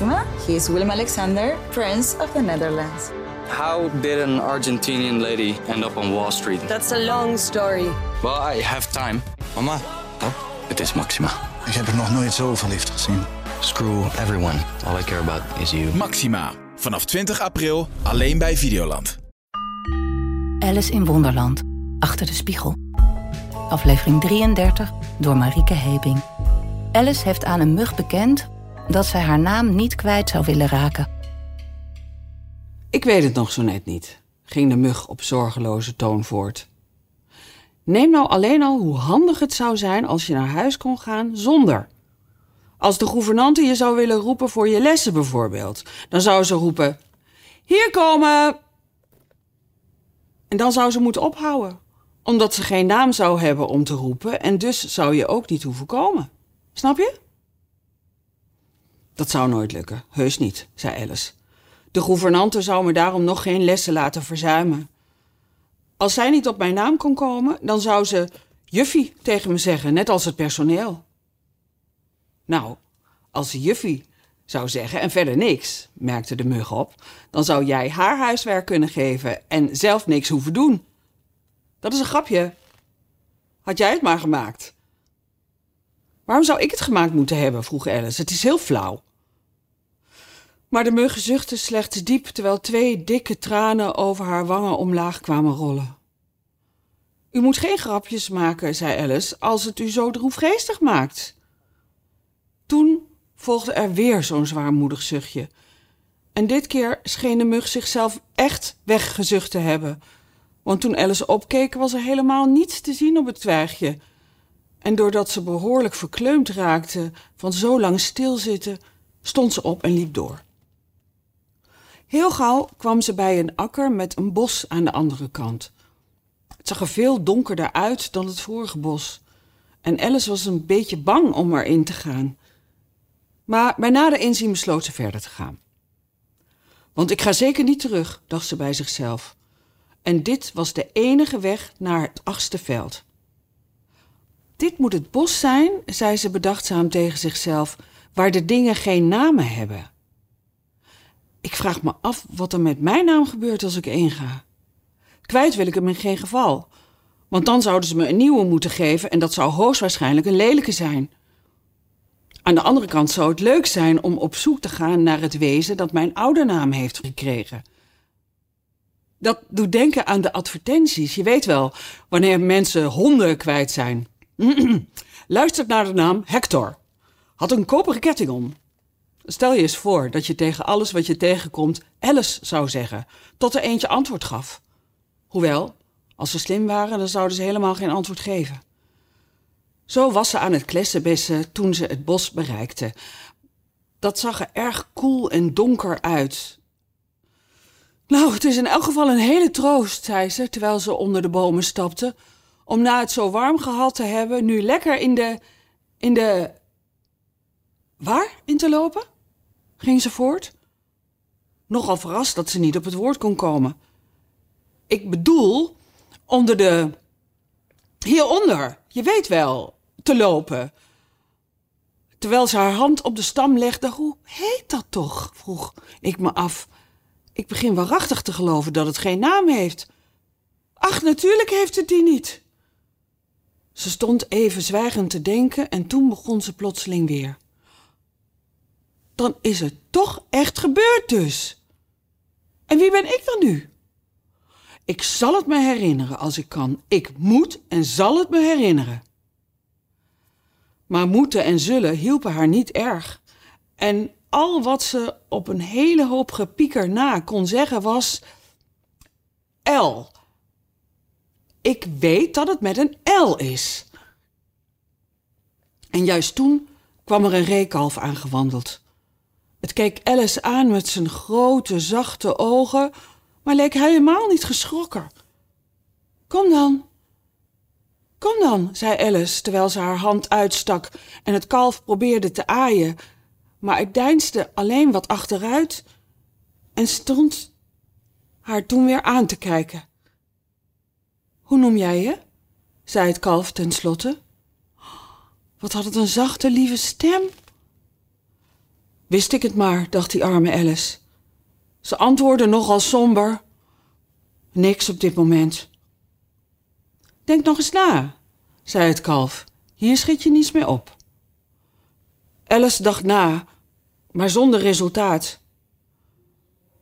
Maxima. He is Willem Alexander, Prince of the Netherlands. How did an Argentinian lady end up on Wall Street? That's a long story. Well, I have time. Mama, Oh, het is Maxima. ik heb er nog nooit zo verliefd gezien. Screw everyone. All I care about is you. Maxima. Vanaf 20 april alleen bij Videoland. Alice in Wonderland. Achter de spiegel. Aflevering 33 door Marieke Hebing. Alice heeft aan een mug bekend dat zij haar naam niet kwijt zou willen raken. Ik weet het nog zo net niet, ging de mug op zorgeloze toon voort. Neem nou alleen al hoe handig het zou zijn als je naar huis kon gaan zonder. Als de gouvernante je zou willen roepen voor je lessen bijvoorbeeld, dan zou ze roepen: Hier komen! En dan zou ze moeten ophouden, omdat ze geen naam zou hebben om te roepen en dus zou je ook niet hoeven komen. Snap je? Dat zou nooit lukken, heus niet, zei Alice. De gouvernante zou me daarom nog geen lessen laten verzuimen. Als zij niet op mijn naam kon komen, dan zou ze juffie tegen me zeggen, net als het personeel. Nou, als ze juffie zou zeggen en verder niks, merkte de mug op, dan zou jij haar huiswerk kunnen geven en zelf niks hoeven doen. Dat is een grapje. Had jij het maar gemaakt? Waarom zou ik het gemaakt moeten hebben? vroeg Alice. Het is heel flauw. Maar de mug zuchtte slechts diep terwijl twee dikke tranen over haar wangen omlaag kwamen rollen. U moet geen grapjes maken, zei Alice, als het u zo droefgeestig maakt. Toen volgde er weer zo'n zwaarmoedig zuchtje. En dit keer scheen de mug zichzelf echt weggezucht te hebben. Want toen Alice opkeek, was er helemaal niets te zien op het twijgje. En doordat ze behoorlijk verkleumd raakte van zo lang stilzitten, stond ze op en liep door. Heel gauw kwam ze bij een akker met een bos aan de andere kant. Het zag er veel donkerder uit dan het vorige bos. En Alice was een beetje bang om erin te gaan. Maar bij nader inzien besloot ze verder te gaan. Want ik ga zeker niet terug, dacht ze bij zichzelf. En dit was de enige weg naar het achtste veld. Dit moet het bos zijn, zei ze bedachtzaam tegen zichzelf, waar de dingen geen namen hebben. Ik vraag me af wat er met mijn naam gebeurt als ik inga. Kwijt wil ik hem in geen geval, want dan zouden ze me een nieuwe moeten geven en dat zou hoogstwaarschijnlijk een lelijke zijn. Aan de andere kant zou het leuk zijn om op zoek te gaan naar het wezen dat mijn oude naam heeft gekregen. Dat doet denken aan de advertenties. Je weet wel, wanneer mensen honden kwijt zijn. Luistert naar de naam Hector. Had een koperen ketting om. Stel je eens voor dat je tegen alles wat je tegenkomt Alice zou zeggen, tot er eentje antwoord gaf. Hoewel, als ze slim waren, dan zouden ze helemaal geen antwoord geven. Zo was ze aan het klessenbessen toen ze het bos bereikte. Dat zag er erg koel en donker uit. Nou, het is in elk geval een hele troost, zei ze terwijl ze onder de bomen stapte, om na het zo warm gehad te hebben, nu lekker in de. in de. waar in te lopen? Ging ze voort. Nogal verrast dat ze niet op het woord kon komen. Ik bedoel, onder de. hieronder, je weet wel, te lopen. Terwijl ze haar hand op de stam legde, hoe heet dat toch? vroeg ik me af. Ik begin waarachtig te geloven dat het geen naam heeft. Ach, natuurlijk heeft het die niet. Ze stond even zwijgend te denken en toen begon ze plotseling weer. Dan is het toch echt gebeurd dus. En wie ben ik dan nu? Ik zal het me herinneren als ik kan. Ik moet en zal het me herinneren. Maar moeten en zullen hielpen haar niet erg. En al wat ze op een hele hoop gepieker na kon zeggen was... L. Ik weet dat het met een L is. En juist toen kwam er een reekalf aangewandeld. Het keek Alice aan met zijn grote, zachte ogen, maar leek helemaal niet geschrokken. Kom dan. Kom dan, zei Alice terwijl ze haar hand uitstak en het kalf probeerde te aaien. Maar het deinsde alleen wat achteruit en stond haar toen weer aan te kijken. Hoe noem jij je? zei het kalf tenslotte. Wat had het een zachte, lieve stem. Wist ik het maar, dacht die arme Alice. Ze antwoordde nogal somber. Niks op dit moment. Denk nog eens na, zei het kalf. Hier schiet je niets meer op. Alice dacht na, maar zonder resultaat.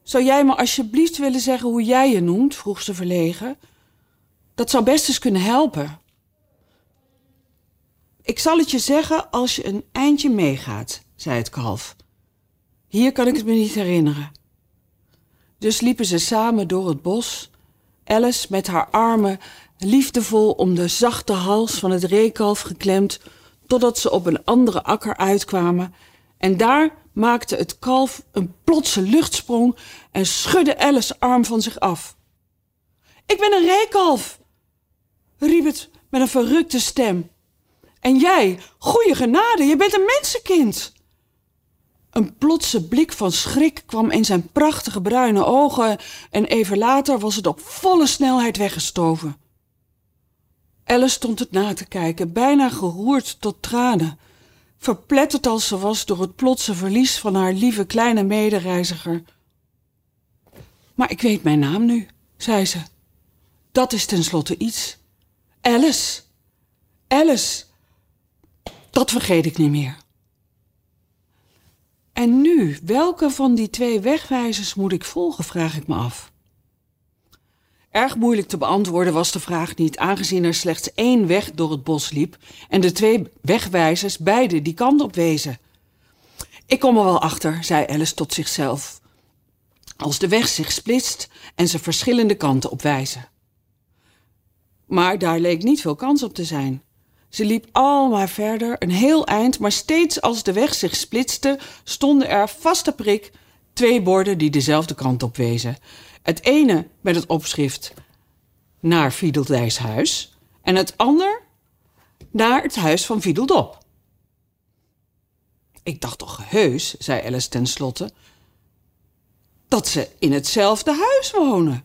Zou jij me alsjeblieft willen zeggen hoe jij je noemt? vroeg ze verlegen. Dat zou best eens kunnen helpen. Ik zal het je zeggen als je een eindje meegaat, zei het kalf. Hier kan ik het me niet herinneren. Dus liepen ze samen door het bos, Alice met haar armen liefdevol om de zachte hals van het reekalf geklemd, totdat ze op een andere akker uitkwamen. En daar maakte het kalf een plotse luchtsprong en schudde Alice's arm van zich af. Ik ben een reekalf, riep het met een verrukte stem. En jij, goeie genade, je bent een mensenkind. Een plotse blik van schrik kwam in zijn prachtige bruine ogen en even later was het op volle snelheid weggestoven. Alice stond het na te kijken, bijna geroerd tot tranen, verpletterd als ze was door het plotse verlies van haar lieve kleine medereiziger. Maar ik weet mijn naam nu, zei ze. Dat is tenslotte iets. Alice. Alice. Dat vergeet ik niet meer. En nu, welke van die twee wegwijzers moet ik volgen, vraag ik me af. Erg moeilijk te beantwoorden was de vraag niet, aangezien er slechts één weg door het bos liep en de twee wegwijzers beide die kant op wezen. Ik kom er wel achter, zei Alice tot zichzelf, als de weg zich splitst en ze verschillende kanten op wijzen. Maar daar leek niet veel kans op te zijn. Ze liep al maar verder, een heel eind, maar steeds als de weg zich splitste, stonden er vaste prik twee borden die dezelfde kant op wezen. Het ene met het opschrift naar Fiedeldijs huis en het ander naar het huis van Fiedeldop. Ik dacht toch heus, zei Alice tenslotte, dat ze in hetzelfde huis wonen.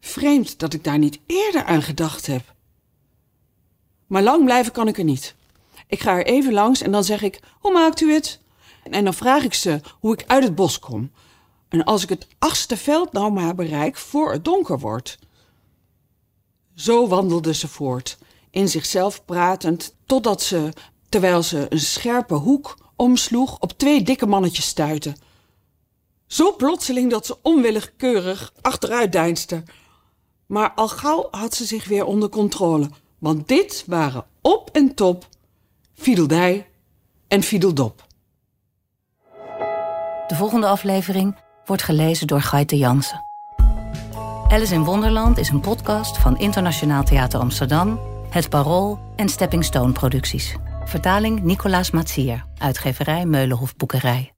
Vreemd dat ik daar niet eerder aan gedacht heb. Maar lang blijven kan ik er niet. Ik ga er even langs en dan zeg ik: Hoe maakt u het? En dan vraag ik ze hoe ik uit het bos kom. En als ik het achtste veld nou maar bereik voor het donker wordt. Zo wandelde ze voort, in zichzelf pratend, totdat ze, terwijl ze een scherpe hoek omsloeg, op twee dikke mannetjes stuitte. Zo plotseling dat ze onwillekeurig achteruit deinsde. Maar al gauw had ze zich weer onder controle, want dit waren op en top Fiedeldij en Fiedeldop. De volgende aflevering wordt gelezen door Gaite Jansen. Alice in Wonderland is een podcast van Internationaal Theater Amsterdam, Het Parool en Stepping Stone Producties. Vertaling Nicolaas Matsier, uitgeverij Meulenhof Boekerij.